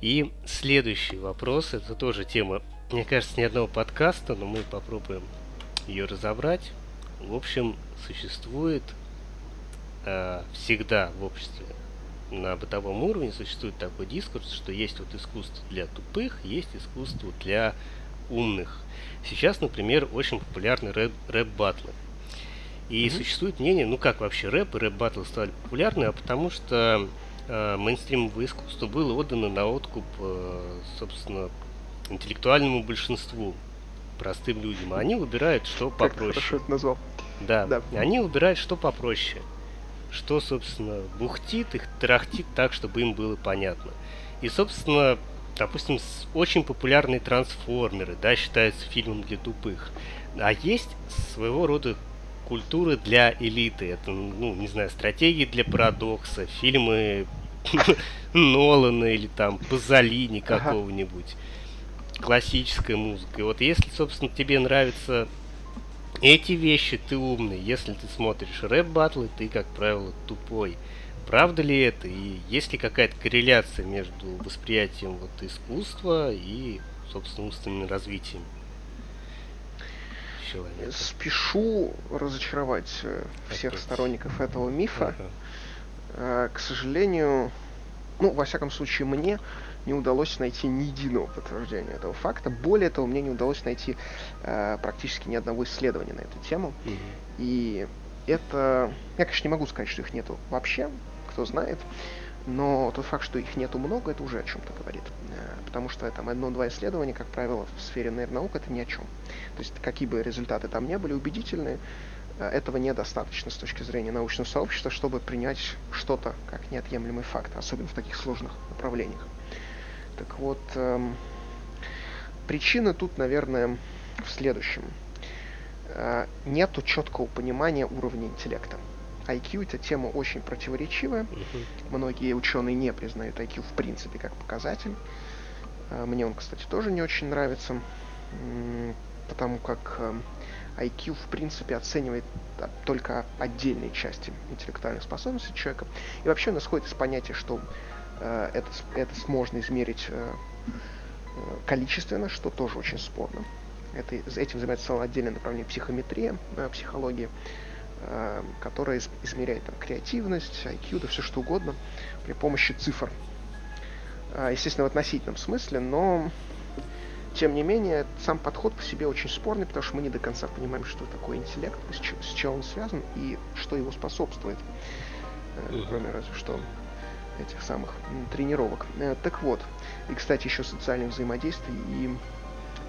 И следующий вопрос, это тоже тема, мне кажется, ни одного подкаста, но мы попробуем ее разобрать. В общем, существует э, всегда в обществе на бытовом уровне существует такой дискурс, что есть вот искусство для тупых, есть искусство для умных. Сейчас, например, очень популярны рэп, рэп-батлы. И mm-hmm. существует мнение, ну как вообще рэп и рэп-батлы стали популярны, а потому что мейнстримовое искусство было отдано на откуп, э, собственно, интеллектуальному большинству, простым людям. А они выбирают, что попроще. Как хорошо это назвал. Да. да. Они выбирают, что попроще. Что, собственно, бухтит их, трахтит так, чтобы им было понятно. И, собственно, допустим, очень популярные трансформеры, да, считаются фильмом для тупых. А есть своего рода культуры для элиты. Это, ну, не знаю, стратегии для парадокса, фильмы Нолана или там Пазолини какого-нибудь, классическая музыка. И вот если, собственно, тебе нравятся эти вещи, ты умный. Если ты смотришь рэп-батлы, ты, как правило, тупой. Правда ли это? И есть ли какая-то корреляция между восприятием вот искусства и, собственно, умственным развитием? человека. Спешу разочаровать э, всех сторонников этого мифа. Uh-huh. К сожалению, ну, во всяком случае, мне не удалось найти ни единого подтверждения этого факта. Более того, мне не удалось найти э, практически ни одного исследования на эту тему. Uh-huh. И это... Я, конечно, не могу сказать, что их нету вообще, кто знает. Но тот факт, что их нету много, это уже о чем-то говорит. Э, потому что там одно-два исследования, как правило, в сфере нейронаук это ни о чем. То есть какие бы результаты там не были убедительные, э, этого недостаточно с точки зрения научного сообщества, чтобы принять что-то как неотъемлемый факт, особенно в таких сложных направлениях. Так вот, эм, причина тут, наверное, в следующем. Э, нету четкого понимания уровня интеллекта. IQ это тема очень противоречивая. Uh-huh. Многие ученые не признают IQ в принципе как показатель. А, мне он, кстати, тоже не очень нравится, потому как IQ в принципе оценивает только отдельные части интеллектуальных способностей человека. И вообще он исходит из понятия, что э, это, это можно измерить э, э, количественно, что тоже очень спорно. Это, этим занимается целое отдельное направление психометрия, психологии. Э, которая измеряет там, креативность, IQ, да все что угодно при помощи цифр. Э, естественно, в относительном смысле, но тем не менее, сам подход по себе очень спорный, потому что мы не до конца понимаем, что такое интеллект, с чем, с чем он связан и что его способствует, э, кроме разве что этих самых тренировок. Так вот, и, кстати, еще социальных взаимодействий и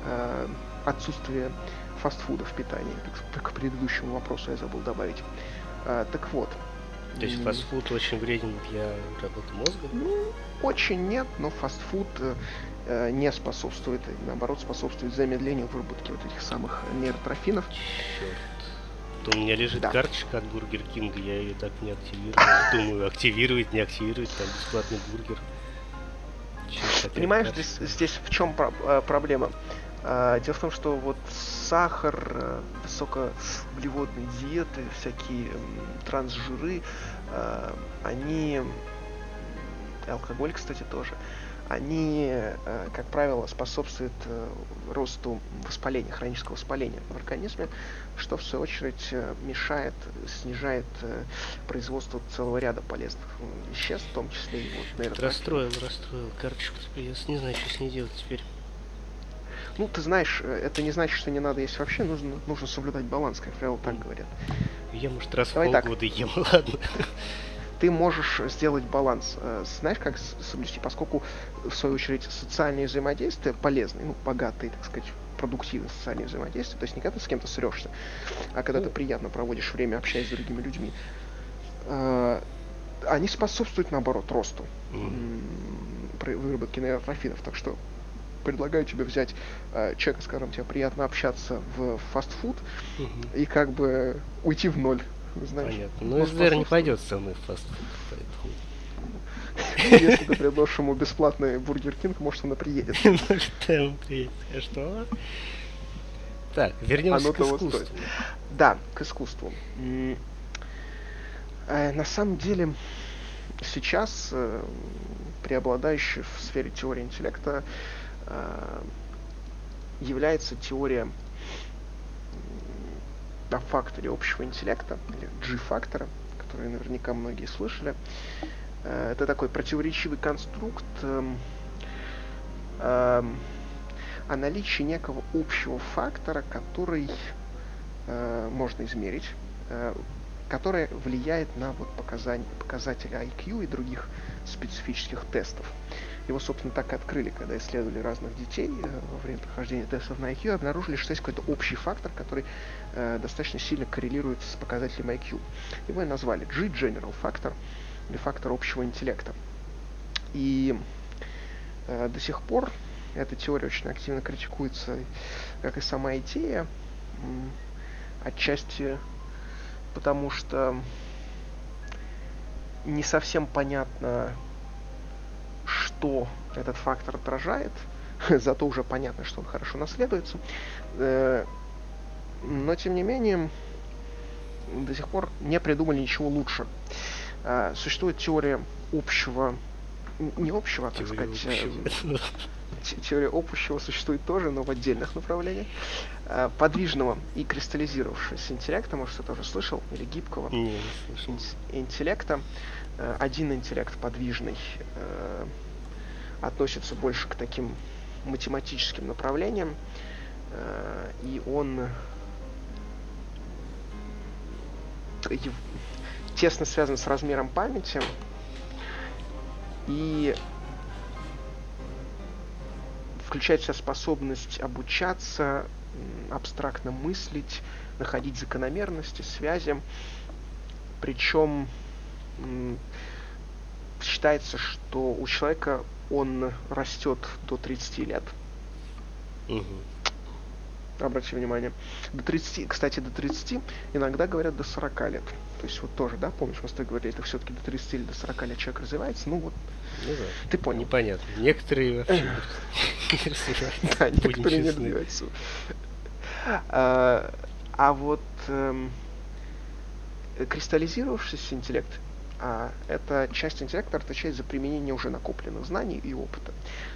э, отсутствие фастфуда в питании. К, предыдущему вопросу я забыл добавить. А, так вот. То есть фастфуд очень вреден для работы мозга? Ну, очень нет, но фастфуд э, не способствует, наоборот, способствует замедлению выработки вот этих самых нейротрофинов. Черт. У меня лежит да. карточка от Бургер Кинга, я ее так не активирую. Думаю, активировать, не активировать, там бесплатный бургер. Черт, Понимаешь, здесь, здесь в чем про- э, проблема? Дело в том, что вот сахар, э, высокоуглеводные диеты, всякие трансжиры, э, они, алкоголь, кстати, тоже, они, э, как правило, способствуют росту воспаления, хронического воспаления в организме, что в свою очередь мешает, снижает производство целого ряда полезных веществ, в том числе и вот, наверное, Расстроил, расстроил. Карточку теперь я не знаю, что с ней делать теперь. Ну, ты знаешь, э, это не значит, что не надо есть вообще, нужно, нужно соблюдать баланс, как правило, так говорят. Я, может, раз Давай в полгода так. ем, ладно. Ты можешь сделать баланс. Э, знаешь, как соблюсти? Поскольку, в свою очередь, социальные взаимодействия полезны, ну, богатые, так сказать, продуктивные социальные взаимодействия, то есть не когда ты с кем-то срешься, а когда ты приятно проводишь время, общаясь с другими людьми, э, они способствуют, наоборот, росту mm. выработки нейротрофинов. Так что предлагаю тебе взять э, человека, с которым тебе приятно общаться в фастфуд угу. и как бы уйти в ноль. Знаешь, Понятно. Ну, СДР не пойдет со мной в фастфуд, поэтому... Если ты предложишь ему бесплатный Бургер Кинг, может, он приедет. Ну, что он приедет? А что? Так, вернемся к искусству. Да, к искусству. Э, на самом деле, сейчас э, преобладающей в сфере теории интеллекта является теория о факторе общего интеллекта, или G-фактора, который наверняка многие слышали. Э, это такой противоречивый конструкт эм, эм, о наличии некого общего фактора, который э, можно измерить, который влияет на вот показания, показатели IQ и других специфических тестов. Его, собственно, так и открыли, когда исследовали разных детей э, во время прохождения тестов на IQ, обнаружили, что есть какой-то общий фактор, который э, достаточно сильно коррелирует с показателем IQ. Его и назвали G-General Factor, или фактор общего интеллекта. И э, до сих пор эта теория очень активно критикуется, как и сама идея, отчасти потому что не совсем понятно, что этот фактор отражает, зато уже понятно, что он хорошо наследуется. Э, но, тем не менее, до сих пор не придумали ничего лучше. Э, существует теория общего, не общего, а, так сказать, э, общего. Теория общего существует тоже, но в отдельных направлениях. Подвижного и кристаллизировавшегося интеллекта, может, ты тоже слышал, или гибкого не, не слышал. интеллекта. Один интеллект подвижный относится больше к таким математическим направлениям, э, и он тесно связан с размером памяти и включает в себя способность обучаться, абстрактно мыслить, находить закономерности, связи. Причем считается, что у человека он растет до 30 лет. Угу. Обратите внимание. До 30, кстати, до 30, иногда говорят до 40 лет. То есть вот тоже, да, помнишь, мы с тобой говорили, это все-таки до 30 или до 40 лет человек развивается, ну вот, ну, да. ты понял. Непонятно. Некоторые вообще не развиваются. Да, некоторые не развиваются. А, а вот эм, кристаллизировавшийся интеллект а эта часть интеллекта отвечает за применение уже накопленных знаний и опыта.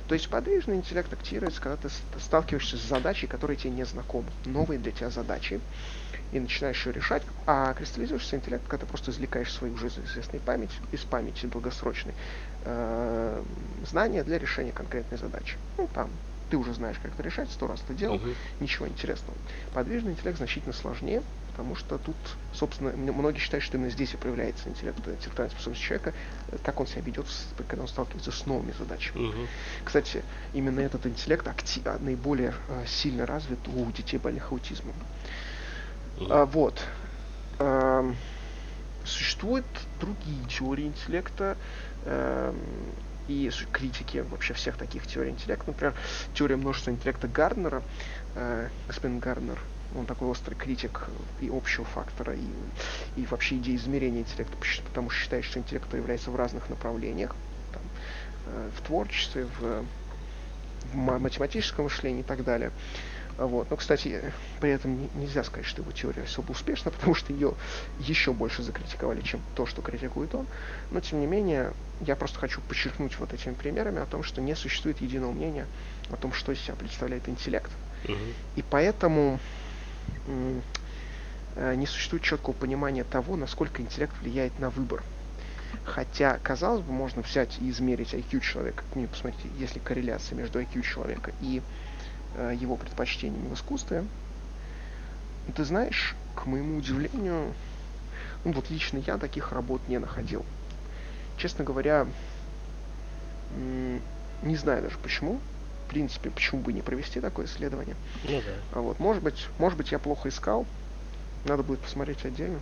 То есть подвижный интеллект активируется, когда ты сталкиваешься с задачей, которая тебе не знакома, новые для тебя задачи, и начинаешь ее решать, а кристаллизируешься интеллект, когда ты просто извлекаешь свою уже известную память из памяти долгосрочной э, знания для решения конкретной задачи. Ну, там, ты уже знаешь, как это решать, сто раз это делал, uh-huh. ничего интересного. Подвижный интеллект значительно сложнее, потому что тут, собственно, многие считают, что именно здесь и проявляется интеллект, интеллектуальная способность человека, как он себя ведет, когда он сталкивается с новыми задачами. Угу. Кстати, именно этот интеллект актив, а, наиболее а, сильно развит у детей больных аутизмом. Угу. А, вот. А, существуют другие теории интеллекта, а, и критики вообще всех таких теорий интеллекта. Например, теория множества интеллекта Гарднера, э, господин Гарднер он такой острый критик и общего фактора, и, и вообще идеи измерения интеллекта, потому что считает, что интеллект проявляется в разных направлениях, там, э, в творчестве, в, в математическом мышлении и так далее. Вот. Но, кстати, при этом нельзя сказать, что его теория особо успешна, потому что ее еще больше закритиковали, чем то, что критикует он. Но, тем не менее, я просто хочу подчеркнуть вот этими примерами о том, что не существует единого мнения о том, что из себя представляет интеллект. Угу. И поэтому не существует четкого понимания того, насколько интеллект влияет на выбор. Хотя, казалось бы, можно взять и измерить IQ человека. Ну, посмотрите, если корреляция между IQ человека и э, его предпочтениями в искусстве, ну, ты знаешь, к моему удивлению, ну вот лично я таких работ не находил. Честно говоря, не знаю даже почему принципе, почему бы не провести такое исследование. Ну да. А вот, может быть, может быть, я плохо искал, надо будет посмотреть отдельно,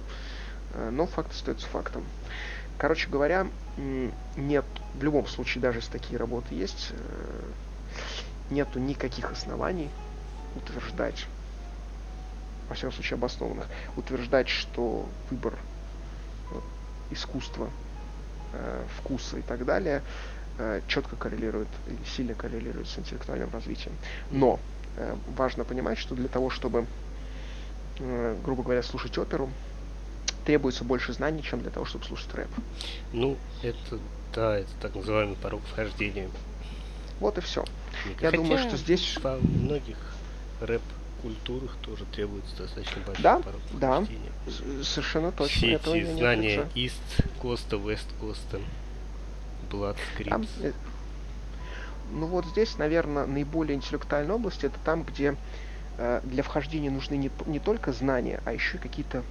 э, но факт остается фактом. Короче говоря, нет, в любом случае, даже если такие работы есть, э, нету никаких оснований утверждать, во всяком случае обоснованных, утверждать, что выбор искусства, э, вкуса и так далее четко коррелирует, сильно коррелирует с интеллектуальным развитием. Но э, важно понимать, что для того, чтобы, э, грубо говоря, слушать оперу, требуется больше знаний, чем для того, чтобы слушать рэп. Ну, это, да, это так называемый порог вхождения. Вот и все. Я Хотя думаю, что здесь... Во многих рэп культурах тоже требуется достаточно большой да, порог да, совершенно точно. Все эти знания East Коста, West Коста, Blood Scripts. Там, ну вот здесь, наверное, наиболее интеллектуальная область это там, где э, для вхождения нужны не, не только знания, а еще и какие-то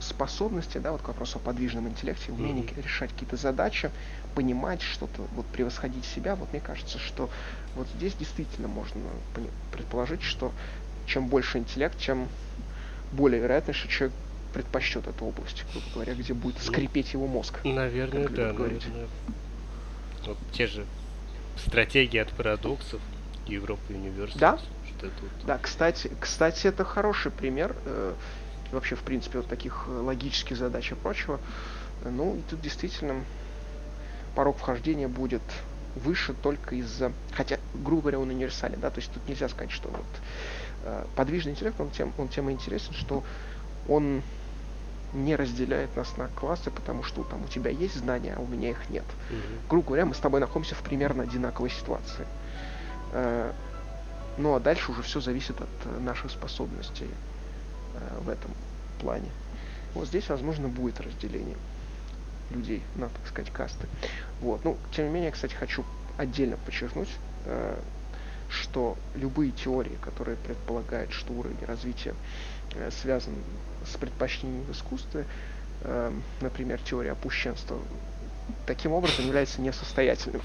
способности, да, вот к вопросу о подвижном интеллекте, умение mm-hmm. решать какие-то задачи, понимать что-то, вот превосходить себя, вот мне кажется, что вот здесь действительно можно предположить, что чем больше интеллект, чем более вероятно, что человек предпочтет эту область, грубо говоря, где будет скрипеть его мозг. Наверное, да, наверное. Вот те же стратегии от парадоксов Европы университет. Да, что тут. Да, кстати, кстати, это хороший пример. Э, вообще, в принципе, вот таких логических задач и прочего. Ну, тут действительно порог вхождения будет выше только из-за... Хотя, грубо говоря, он универсален, да, то есть тут нельзя сказать, что вот э, подвижный интеллект, он тем, он тем и интересен, что он не разделяет нас на классы, потому что там у тебя есть знания, а у меня их нет. Mm-hmm. Грубо говоря, мы с тобой находимся в примерно одинаковой ситуации. Э, ну а дальше уже все зависит от э, наших способностей э, в этом плане. Вот здесь, возможно, будет разделение людей на, так сказать, касты. Вот. Ну, тем не менее, кстати, хочу отдельно подчеркнуть, что любые теории, которые предполагают, что уровень развития связан с предпочтением в искусстве, э, например, теория опущенства, таким образом является несостоятельным.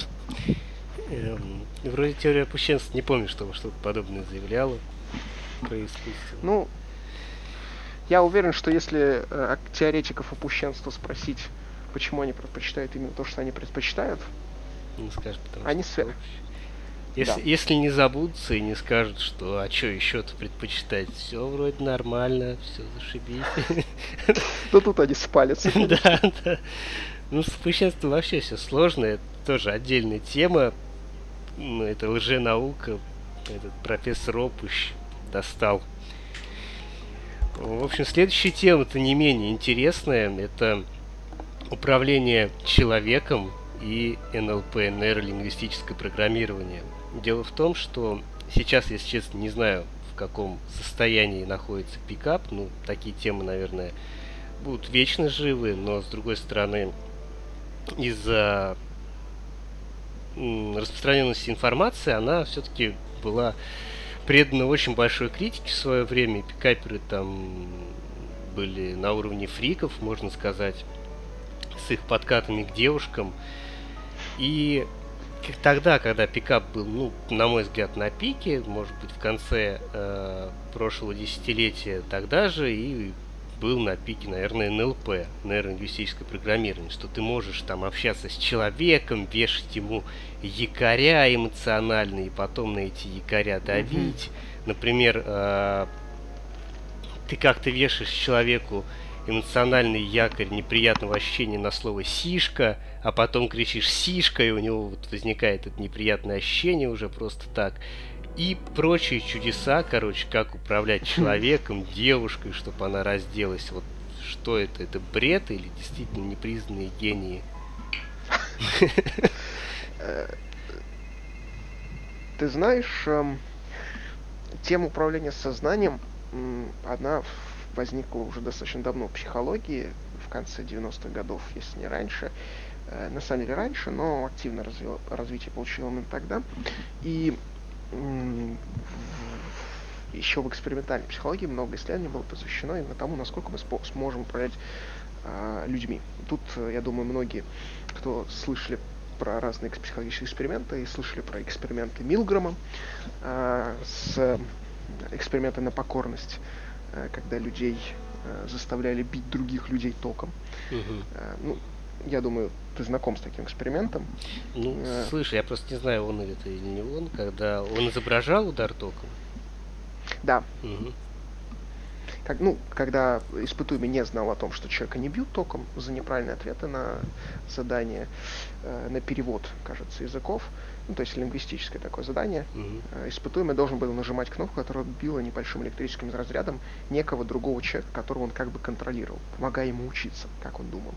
Эм, вроде теория опущенства, не помню, что что-то подобное заявляла про искусство. Ну, я уверен, что если э, теоретиков опущенства спросить, почему они предпочитают именно то, что они предпочитают, не скажут, потому они связаны. Если, да. если не забудутся и не скажут, что а что еще-то предпочитать, все вроде нормально, все зашибись. Ну тут они спалятся. Да, да. Ну, с опущенством вообще все сложно, это тоже отдельная тема. Ну, это лженаука. Этот профессор Опущ достал. В общем, следующая тема-то не менее интересная. Это управление человеком и НЛП, нейролингвистическое программирование. Дело в том, что сейчас, если честно, не знаю, в каком состоянии находится пикап. Ну, такие темы, наверное, будут вечно живы, но, с другой стороны, из-за распространенности информации, она все-таки была предана очень большой критике в свое время. Пикаперы там были на уровне фриков, можно сказать, с их подкатами к девушкам. И тогда, когда пикап был, ну, на мой взгляд, на пике, может быть, в конце э, прошлого десятилетия, тогда же и был на пике, наверное, НЛП, нейролингвистическое программирование, что ты можешь там общаться с человеком, вешать ему якоря эмоциональные, и потом на эти якоря давить. Mm-hmm. Например, э, ты как-то вешаешь человеку эмоциональный якорь неприятного ощущения на слово «сишка», а потом кричишь «сишка», и у него вот возникает это неприятное ощущение уже просто так и прочие чудеса, короче, как управлять человеком, девушкой, чтобы она разделась. Вот что это? Это бред или действительно непризнанные гении? Ты знаешь, эм, тема управления сознанием, она возникла уже достаточно давно в психологии, в конце 90-х годов, если не раньше. Э, на самом деле раньше, но активно развил, развитие получило именно тогда. И еще в экспериментальной психологии много исследований было посвящено именно тому, насколько мы сможем управлять э, людьми. Тут, э, я думаю, многие, кто слышали про разные психологические эксперименты и слышали про эксперименты Милгрома э, с эксперименты на покорность, э, когда людей э, заставляли бить других людей током. Угу. Э, ну, я думаю, ты знаком с таким экспериментом. Ну, э... слышь, я просто не знаю, он это или не он, когда он изображал удар током. Да. Угу. как, ну, когда испытуемый не знал о том, что человека не бьют током за неправильные ответы на задание, э, на перевод, кажется, языков, ну, то есть лингвистическое такое задание, Мгм. испытуемый должен был нажимать кнопку, которая била небольшим электрическим разрядом некого другого человека, которого он как бы контролировал, помогая ему учиться, как он думал.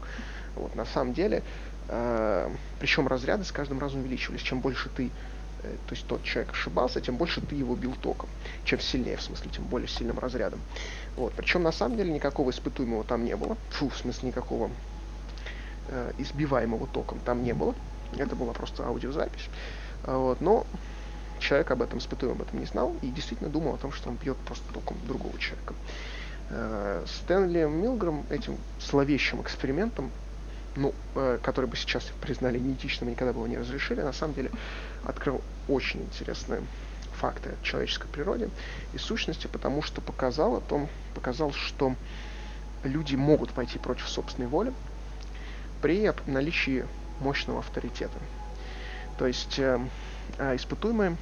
Вот, на самом деле, э, причем разряды с каждым разом увеличивались. Чем больше ты, э, то есть тот человек ошибался, тем больше ты его бил током. Чем сильнее, в смысле, тем более сильным разрядом. Вот. Причем на самом деле никакого испытуемого там не было. Фу, в смысле никакого э, избиваемого током там не было. Это была просто аудиозапись. А Вот. Но человек об этом испытуемый об этом не знал и действительно думал о том, что он бьет просто током другого человека. Э, Стэнли Милграм этим зловещим экспериментом, ну, э, который бы сейчас признали неэтичным и никогда бы его не разрешили, на самом деле открыл очень интересные факты о человеческой природе и сущности, потому что показал о том, показал, что люди могут пойти против собственной воли при наличии мощного авторитета. То есть э, э, испытуемые,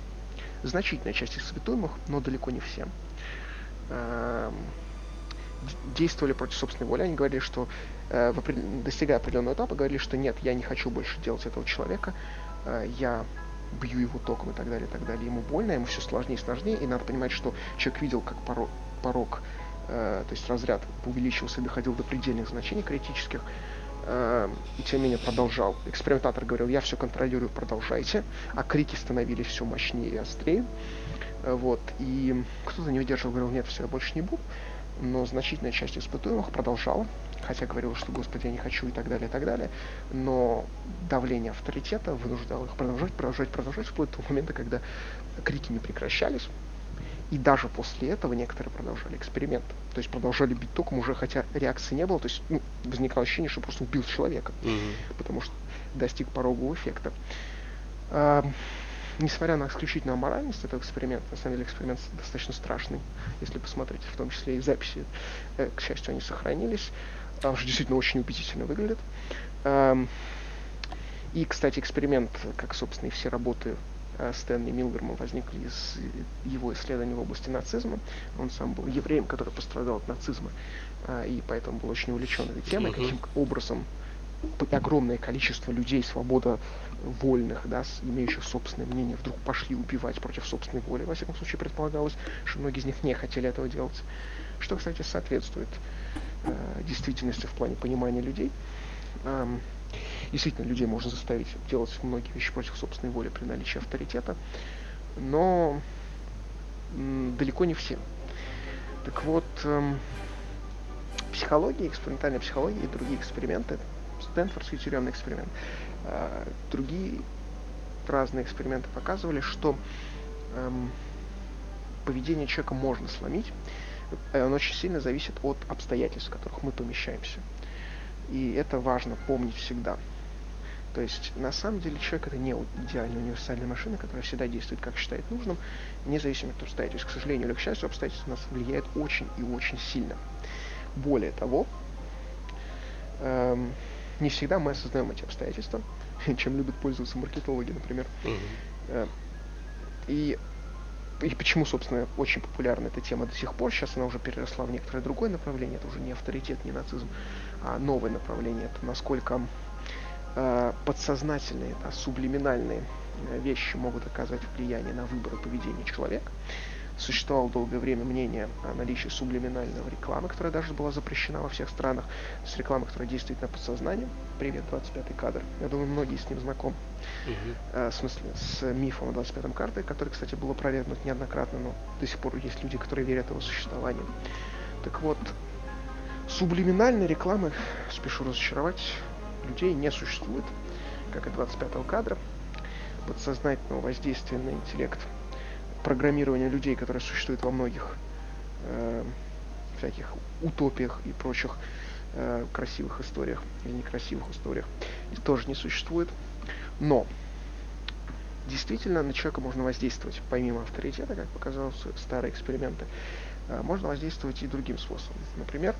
значительная часть испытуемых, но далеко не все, э, действовали против собственной воли. Они говорили, что э, в опред- достигая определенного этапа, говорили, что нет, я не хочу больше делать этого человека, э, я бью его током и так далее, и так далее. Ему больно, ему все сложнее и сложнее, и надо понимать, что человек видел, как порог, порог э, то есть разряд увеличился доходил до предельных значений критических, тем не менее продолжал. Экспериментатор говорил, я все контролирую, продолжайте, а крики становились все мощнее и острее. Э, Вот, и кто-то не выдержал, говорил, нет, все, я больше не буду. Но значительная часть испытуемых продолжала, хотя говорила, что, господи, я не хочу и так далее, и так далее. Но давление авторитета вынуждало их продолжать, продолжать, продолжать, вплоть до момента, когда крики не прекращались. И даже после этого некоторые продолжали эксперимент. То есть продолжали бить током уже, хотя реакции не было. То есть ну, возникало ощущение, что просто убил человека, Мгм. потому что достиг порогового эффекта. А, несмотря на исключительную аморальность этого эксперимента, на самом деле эксперимент достаточно страшный, если посмотреть, в том числе и записи, э, к счастью, они сохранились, а, уж действительно очень убедительно выглядит. Ам, И, кстати, эксперимент, как, собственно, и все работы Стэнли Милгрома возникли из его исследований в области нацизма. Он сам был евреем, который пострадал от нацизма, а, и поэтому был очень увлечен этой темой, каким образом огромное количество людей, свобода вольных, да, имеющих собственное мнение, вдруг пошли убивать против собственной воли. Во всяком случае, предполагалось, что многие из них не хотели этого делать. Что, кстати, соответствует э, действительности в плане понимания людей. Ам, действительно, людей можно заставить делать многие вещи против собственной воли при наличии авторитета, но далеко не все. Так вот, эм, психология, экспериментальная психология и другие эксперименты, Стэнфордский тюремный эксперимент, э, другие разные эксперименты показывали, что эм, поведение человека можно сломить, оно очень сильно зависит от обстоятельств, в которых мы помещаемся. И это важно помнить всегда. То есть, на самом деле, человек это не идеальная универсальная машина, которая всегда действует, как считает нужным, независимо от обстоятельств. К сожалению или к счастью, обстоятельства нас влияют очень и очень сильно. Более того, эм, не всегда мы осознаем эти обстоятельства, чем любят пользоваться маркетологи, например. Э, И, и почему, собственно, очень популярна эта тема до сих пор. Сейчас она уже переросла в некоторое другое направление. Это уже не авторитет, не нацизм, а новое направление. Это насколько э, подсознательные, да, сублиминальные э, вещи могут оказывать влияние на выбор и поведение человека. Существовало долгое время мнение о наличии сублиминального рекламы, которая даже была запрещена во всех странах. С рекламой, которая действует на подсознание. Привет, 25 кадр. Я думаю, многие с ним знакомы Мгм. э, в смысле, с мифом о 25-м карте, который, кстати, был опровергнут неоднократно, но до сих пор есть люди, которые верят в его существование. Так вот, сублиминальной рекламы, спешу разочаровать, людей не существует, как и 25-го кадра, подсознательного воздействия на интеллект, программирования людей, которое существует во многих э, всяких утопиях и прочих э, красивых историях или некрасивых историях, тоже не существует. Но действительно на человека можно воздействовать помимо авторитета, как показалось старые эксперименты, э, можно воздействовать и другим способом. Например,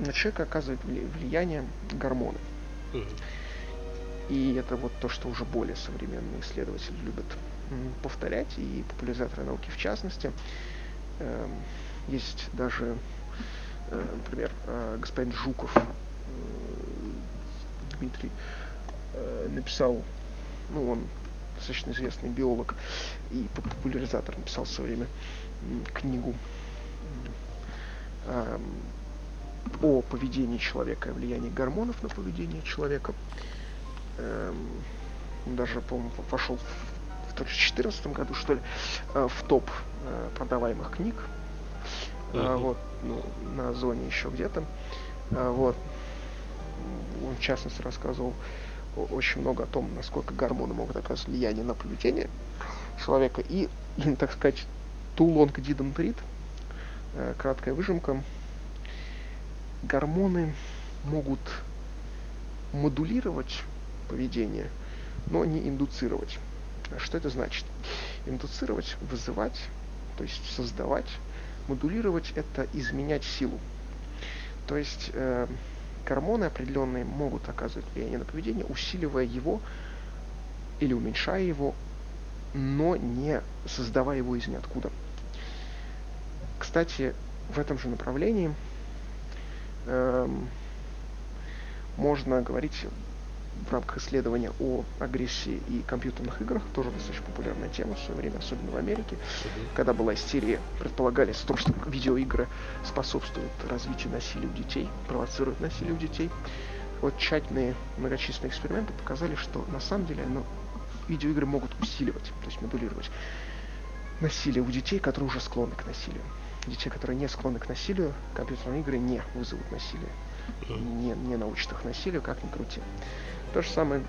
на человека оказывает вли- влияние гормоны. И это вот то, что уже более современные исследователи любят повторять, и популяризаторы науки в частности. Эм, есть даже, например, господин Жуков, Дмитрий, написал, ну, он достаточно известный биолог и популяризатор, написал в свое время книгу о поведении человека, о влиянии гормонов на поведение человека. Эм, даже, по-моему, вошел в 2014 году, что ли, э, в топ э, продаваемых книг. Uh-huh. Вот, ну, на зоне еще где-то. Вот. Он, в частности, рассказывал очень много о том, насколько гормоны могут оказывать влияние на поведение человека. И, так сказать, too long didn't read, краткая выжимка, гормоны могут модулировать поведение, но не индуцировать. Что это значит? Индуцировать, вызывать, то есть создавать. Модулировать – это изменять силу. То есть э, гормоны определенные могут оказывать влияние на поведение, усиливая его или уменьшая его, но не создавая его из ниоткуда. Кстати, в этом же направлении эм, можно говорить в рамках исследования о агрессии и компьютерных играх, тоже достаточно популярная тема в свое время, особенно в Америке, когда была истерия, предполагали о том, что видеоигры способствуют развитию насилия у детей, провоцируют насилие у детей. Вот тщательные многочисленные эксперименты показали, что на самом деле ну, видеоигры могут усиливать, то есть модулировать насилие у детей, которые уже склонны к насилию. Детей, которые не склонны к насилию, компьютерные игры не вызовут насилие. Не, не научат их насилию, как ни крути. То же самое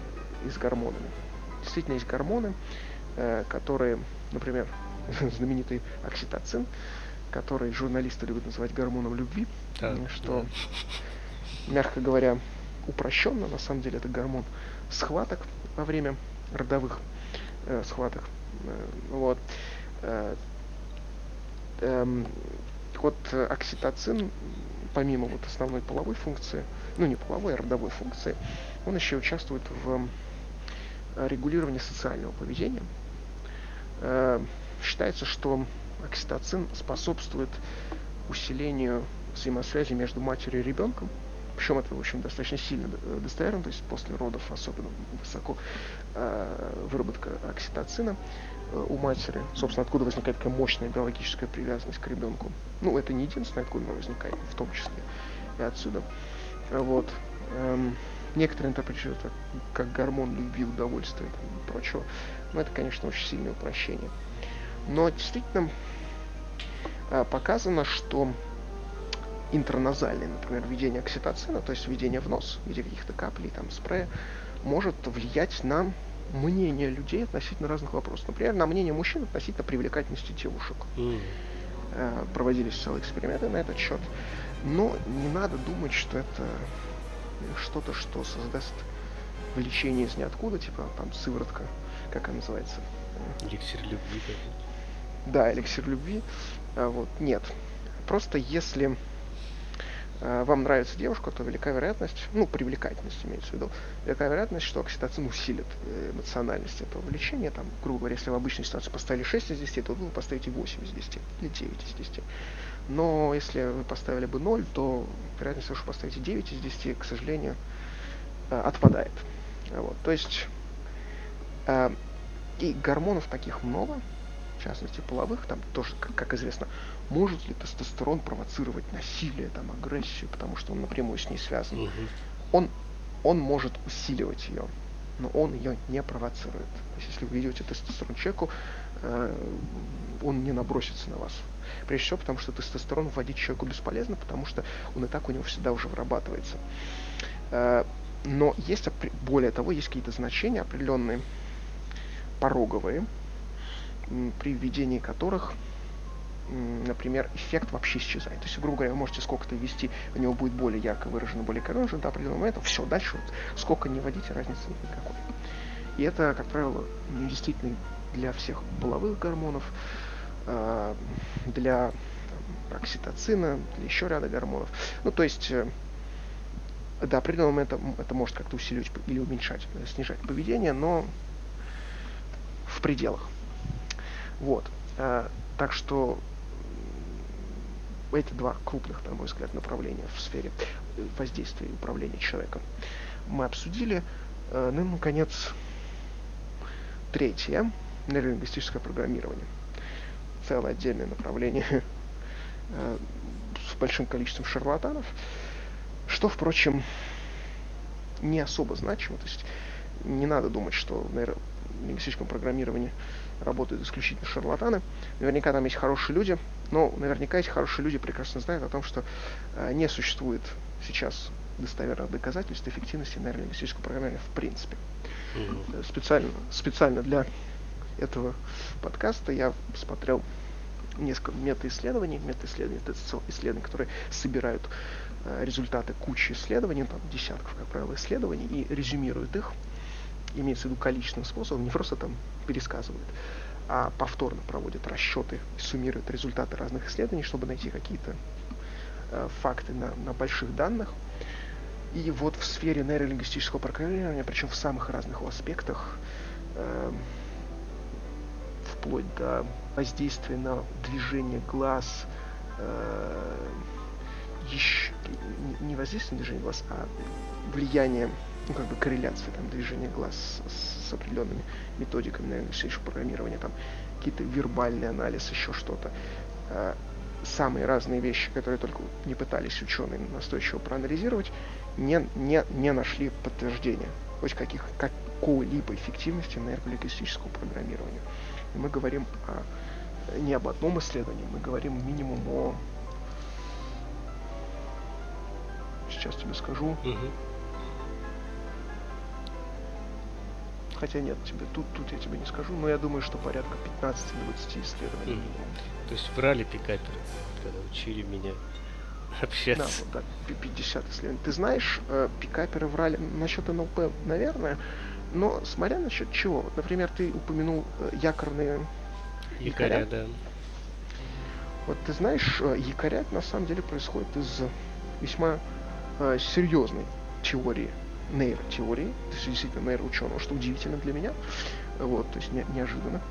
и с гормонами. Действительно есть гормоны, э, которые, например, знаменитый окситоцин, который журналисты любят называть гормоном любви, да, что, да. мягко говоря, упрощенно, на самом деле это гормон схваток во время родовых э, схваток. Э, вот. Э, э, вот окситоцин, помимо вот основной половой функции, ну не половой, а родовой функции, он еще участвует в э, регулировании социального поведения. Э, считается, что окситоцин способствует усилению взаимосвязи между матерью и ребенком. Причем это, в общем, достаточно сильно э, достоверно, то есть после родов особенно высоко выработка окситоцина у матери. Собственно, откуда возникает такая мощная биологическая привязанность к ребенку. Ну, это не единственное, откуда она возникает, в том числе и отсюда. Вот. Эм, некоторые интерпретируют это как гормон любви, удовольствия и прочего. Но это, конечно, очень сильное упрощение. Но действительно э, показано, что интраназальное, например, введение окситоцина, то есть введение в нос в виде каких-то каплей, там, спрея, может влиять на мнение людей относительно разных вопросов. Например, на мнение мужчин относительно привлекательности девушек. Mm. Проводились целые эксперименты на этот счет. Но не надо думать, что это что-то, что создаст влечение из ниоткуда, типа там сыворотка, как она называется? Эликсир любви. Да, эликсир любви. А, вот, нет. Просто если вам нравится девушка, то велика вероятность, ну, привлекательность имеется в виду, велика вероятность, что окситоцин усилит э, эмоциональность этого влечения. Там, грубо говоря, если в обычной ситуации поставили 6 из 10, то вы поставите 8 из 10 или 9 из 10. Но если вы поставили бы 0, то вероятность того, что поставите 9 из 10, к сожалению, э, отпадает. Вот. То есть э, и гормонов таких много, в частности половых, там тоже, как известно, может ли тестостерон провоцировать насилие, там, агрессию, потому что он напрямую с ней связан. Угу. Он, он может усиливать ее, но он ее не провоцирует. То есть, если вы ведете тестостерон человеку, э, он не набросится на вас. Прежде всего, потому что тестостерон вводить человеку бесполезно, потому что он и так у него всегда уже вырабатывается. Э, но есть, более того, есть какие-то значения определенные, пороговые, при введении которых например, эффект вообще исчезает. То есть, грубо говоря, вы можете сколько-то ввести, у него будет более ярко выражено, более выражено до определенного момента, все, дальше вот, сколько не вводите, разницы никакой. И это, как правило, не действительно для всех половых гормонов, а, для окситоцина, для еще ряда гормонов. Ну, то есть э, до определенного момента это может как-то усиливать или уменьшать, э, снижать поведение, но в пределах. Вот. А, так что эти два крупных, на мой взгляд, направления в сфере э, воздействия и управления человеком мы обсудили. Э, ну и, наконец, третье, нейролингвистическое программирование. Целое отдельное направление э, с большим количеством шарлатанов, что, впрочем, не особо значимо. То есть не надо думать, что в нейролингвистическом программировании работают исключительно шарлатаны. Наверняка там есть хорошие люди, но наверняка эти хорошие люди прекрасно знают о том, что э, не существует сейчас достоверных доказательств эффективности нейролингвистического программирования в принципе. Mm-hmm. Специально, специально для этого подкаста я смотрел несколько мета-исследований, мета-исследований, это исследования, которые собирают э, результаты кучи исследований, там десятков, как правило, исследований, и резюмируют их, имеется в виду количественным способом, не просто там пересказывают, а повторно проводят расчеты, суммируют результаты разных исследований, чтобы найти какие-то э, факты на, на больших данных. И вот в сфере нейролингвистического программирования, причем в самых разных аспектах, э, вплоть до воздействия на движение глаз, э, еще, не воздействие на движение глаз, а влияние, ну как бы корреляция там, движения глаз с, с определенными методиками нейролингвистического программирования, там какие-то вербальный анализ, еще что-то. Э, самые разные вещи, которые только не пытались ученые настойчиво проанализировать, не, не, не нашли подтверждения хоть каких, какой-либо эффективности нейролингвистического программирования. И мы говорим о, не об одном исследовании, мы говорим минимум о... Сейчас тебе скажу. Угу. Хотя нет, тебе тут, тут я тебе не скажу, но я думаю, что порядка 15-20 исследований. Угу. То есть врали пикаперы, когда учили меня общаться. Да, вот так, 50 исследований. Ты знаешь, э, пикаперы врали насчет НЛП, наверное, но смотря насчет чего. Вот, например, ты упомянул э, якорные якоря. якоря да. Вот ты знаешь, э, якоря на самом деле происходит из весьма э, серьезной теории, нейротеории, то есть действительно нейроученого, что удивительно для меня, вот, то есть не, неожиданно.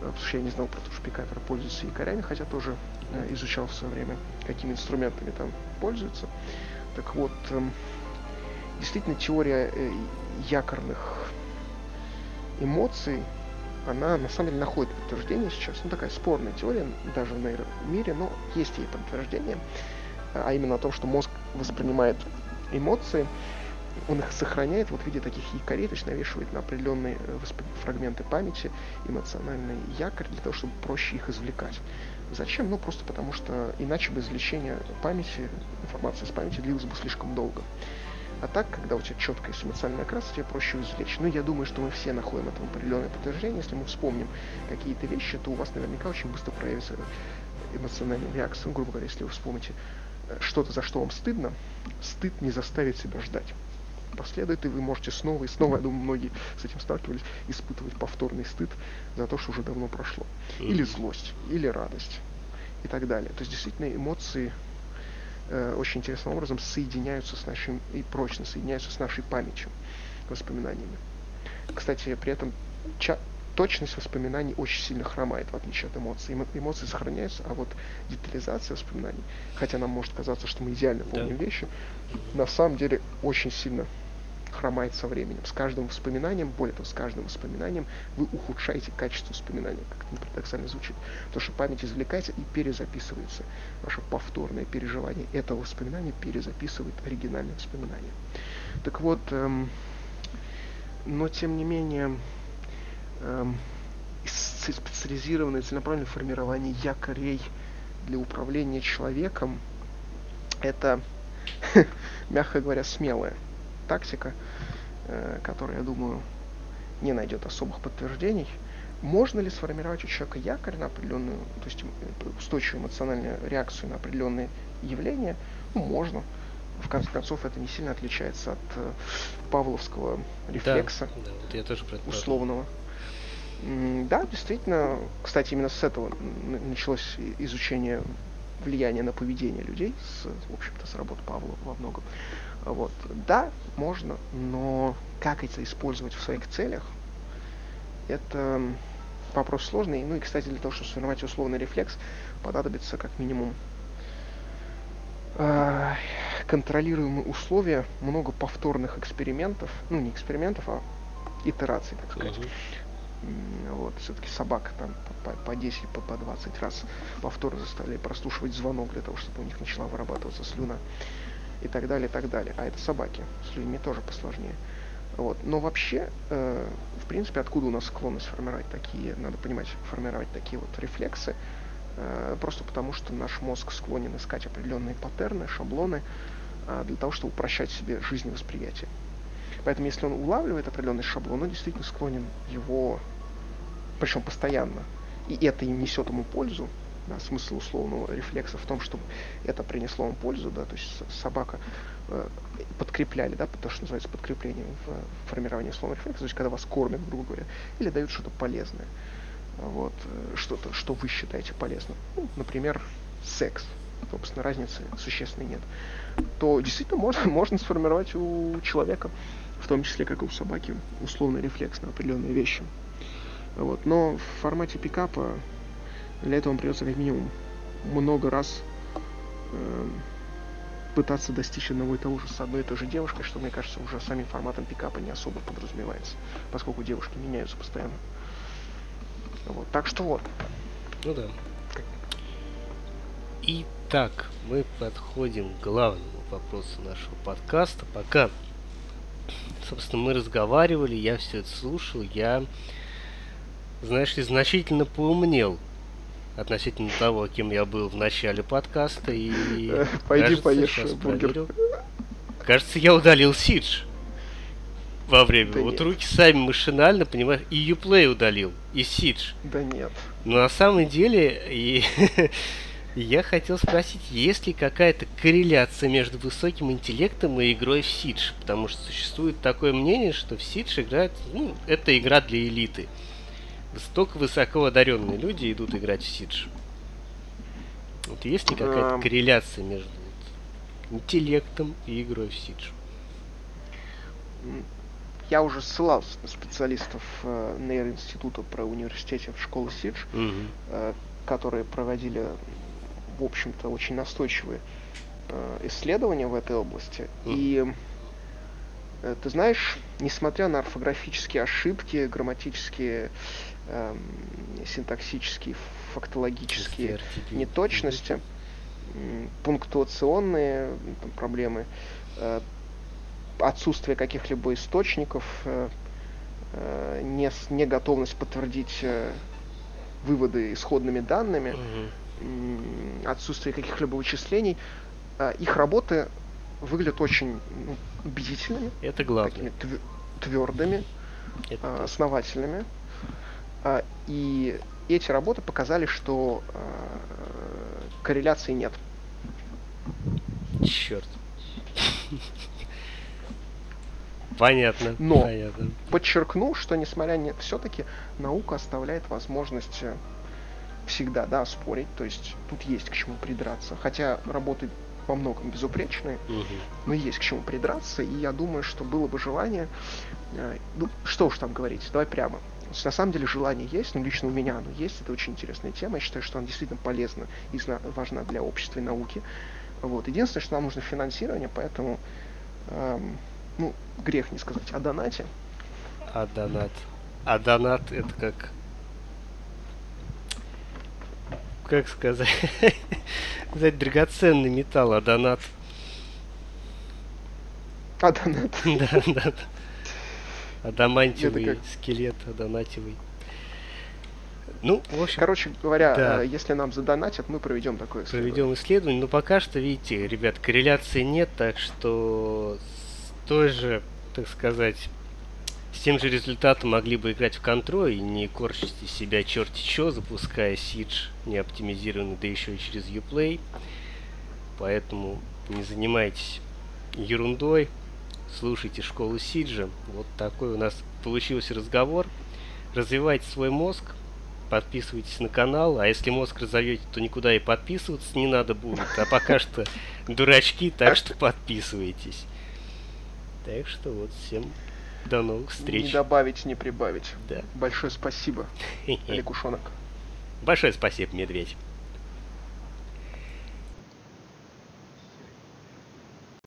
Э, потому что я не знал про то, что пикаперы пользуются якорями, хотя тоже э, изучал в свое время, какими инструментами там пользуются. Так вот, э, действительно теория э, якорных эмоций, она на самом деле находит подтверждение сейчас. Ну, такая спорная теория, даже в нейромире, но есть ей подтверждение, а именно о том, что мозг воспринимает эмоции он их сохраняет вот в виде таких якорей, то есть навешивает на определенные э, фрагменты памяти эмоциональный якорь для того, чтобы проще их извлекать. Зачем? Ну, просто потому что иначе бы извлечение памяти, информации из памяти длилось бы слишком долго. А так, когда у тебя четкая эмоциональная окраса, тебе проще извлечь. Ну, я думаю, что мы все находим этому определенное подтверждение. Если мы вспомним какие-то вещи, то у вас наверняка очень быстро проявится эмоциональная реакция. Ну, грубо говоря, если вы вспомните э, что-то, за что вам стыдно, стыд не заставит себя ждать последует, и вы можете снова и снова, я думаю, многие с этим сталкивались, испытывать повторный стыд за то, что уже давно прошло. Или злость, или радость и так далее. То есть действительно эмоции э, очень интересным образом соединяются с нашим и прочно соединяются с нашей памятью, воспоминаниями. Кстати, при этом ча- точность воспоминаний очень сильно хромает, в отличие от эмоций. Эмо- эмоции сохраняются, а вот детализация воспоминаний, хотя нам может казаться, что мы идеально помним да. вещи, на самом деле очень сильно хромает со временем. С каждым воспоминанием, более того, с каждым воспоминанием вы ухудшаете качество воспоминания, как это парадоксально звучит. То, что память извлекается и перезаписывается. Ваше повторное переживание этого воспоминания перезаписывает оригинальное воспоминание. Так вот, эм, но тем не менее, эм, специализированное целенаправленное формирование якорей для управления человеком, это, мягко говоря, смелая тактика, э, которая, я думаю, не найдет особых подтверждений. Можно ли сформировать у человека якорь на определенную, то есть э, устойчивую эмоциональную реакцию на определенные явления? Ну, можно. В конце концов, это не сильно отличается от э, павловского рефлекса да, да, вот я тоже условного. Да, действительно, кстати, именно с этого началось изучение влияния на поведение людей, с, в общем-то, с работы Павла во многом. Вот. Да, можно, но как это использовать в своих целях, это вопрос сложный. Ну и, кстати, для того, чтобы сформировать условный рефлекс, понадобится как минимум э, контролируемые условия, много повторных экспериментов, ну не экспериментов, а итераций, так сказать. Вот, все-таки собак там по, по 10, по, по 20 раз повторно заставляли прослушивать звонок для того, чтобы у них начала вырабатываться слюна и так далее, и так далее. А это собаки, с людьми тоже посложнее. Вот. Но вообще, э, в принципе, откуда у нас склонность формировать такие, надо понимать, формировать такие вот рефлексы, э, просто потому что наш мозг склонен искать определенные паттерны, шаблоны, э, для того, чтобы упрощать себе жизнь восприятия. Поэтому, если он улавливает определенный шаблон, он действительно склонен его, причем постоянно, и это им несет ему пользу, да, смысл условного рефлекса в том, чтобы это принесло ему пользу, да, то есть собака э, подкрепляли, да, то, что называется подкреплением в формировании условного рефлекса, то есть когда вас кормят, грубо говоря, или дают что-то полезное, вот, э, что-то, что вы считаете полезным, ну, например, секс, собственно, разницы существенной нет, то действительно можно, можно сформировать у человека в том числе, как и у собаки, условный рефлекс на определенные вещи. Вот. Но в формате пикапа для этого придется как минимум много раз э, пытаться достичь одного и того же с одной и той же девушкой, что, мне кажется, уже самим форматом пикапа не особо подразумевается, поскольку девушки меняются постоянно. Вот. Так что вот. Ну да. Итак, мы подходим к главному вопросу нашего подкаста. Пока собственно, мы разговаривали, я все это слушал, я, знаешь ли, значительно поумнел относительно того, кем я был в начале подкаста. И, Пойди кажется, поешь бургер. Кажется, я удалил Сидж во время. Да вот нет. руки сами машинально, понимаешь, и Uplay удалил, и Сидж. Да нет. Но на самом деле, и Я хотел спросить, есть ли какая-то корреляция между высоким интеллектом и игрой в Сидж? Потому что существует такое мнение, что в Сидж играет, ну, это игра для элиты. Только высоко одаренные люди идут играть в Сидж. Вот есть ли какая-то корреляция между интеллектом и игрой в Сидж? Я уже ссылался на специалистов э, нейроинститута про университете в школу Сидж, угу. э, которые проводили в общем-то, очень настойчивые э, исследования в этой области. Mm. И э, ты знаешь, несмотря на орфографические ошибки, грамматические, э, синтаксические, фактологические неточности, пунктуационные там, проблемы, э, отсутствие каких-либо источников, э, э, не, не готовность подтвердить э, выводы исходными данными, mm-hmm отсутствие каких-либо вычислений, а, их работы выглядят очень ну, убедительными. Это главное. Такими твердыми, Это а, основательными. А, и эти работы показали, что корреляции нет. Черт. Понятно. Но понятно. подчеркну, что несмотря на все-таки наука оставляет возможность э, всегда, да, спорить, то есть тут есть к чему придраться, хотя работы во многом безупречные, угу. но есть к чему придраться, и я думаю, что было бы желание, э, ну, что уж там говорить, давай прямо. На самом деле желание есть, ну, лично у меня оно есть, это очень интересная тема, я считаю, что она действительно полезна и важна для общества и науки. Вот. Единственное, что нам нужно финансирование, поэтому, эм, ну, грех не сказать о донате. А донат? А донат это как как сказать, сказать, драгоценный металл, а донат. А донат. Да, да. Адамантиевый скелет, адонативый. Ну, в общем, Короче говоря, да. Э, если нам задонатят, мы проведем такое исследование. Проведем исследование, но пока что, видите, ребят, корреляции нет, так что с той же, так сказать, с тем же результатом могли бы играть в контроль и не корчить из себя черти чё, запуская Siege не оптимизированный, да еще и через Uplay. Поэтому не занимайтесь ерундой, слушайте школу Сиджа. Вот такой у нас получился разговор. Развивайте свой мозг, подписывайтесь на канал, а если мозг разовьете, то никуда и подписываться не надо будет. А пока что дурачки, так что подписывайтесь. Так что вот всем до новых встреч. Не добавить, не прибавить. Да. Большое спасибо, Лягушонок. Большое спасибо, медведь.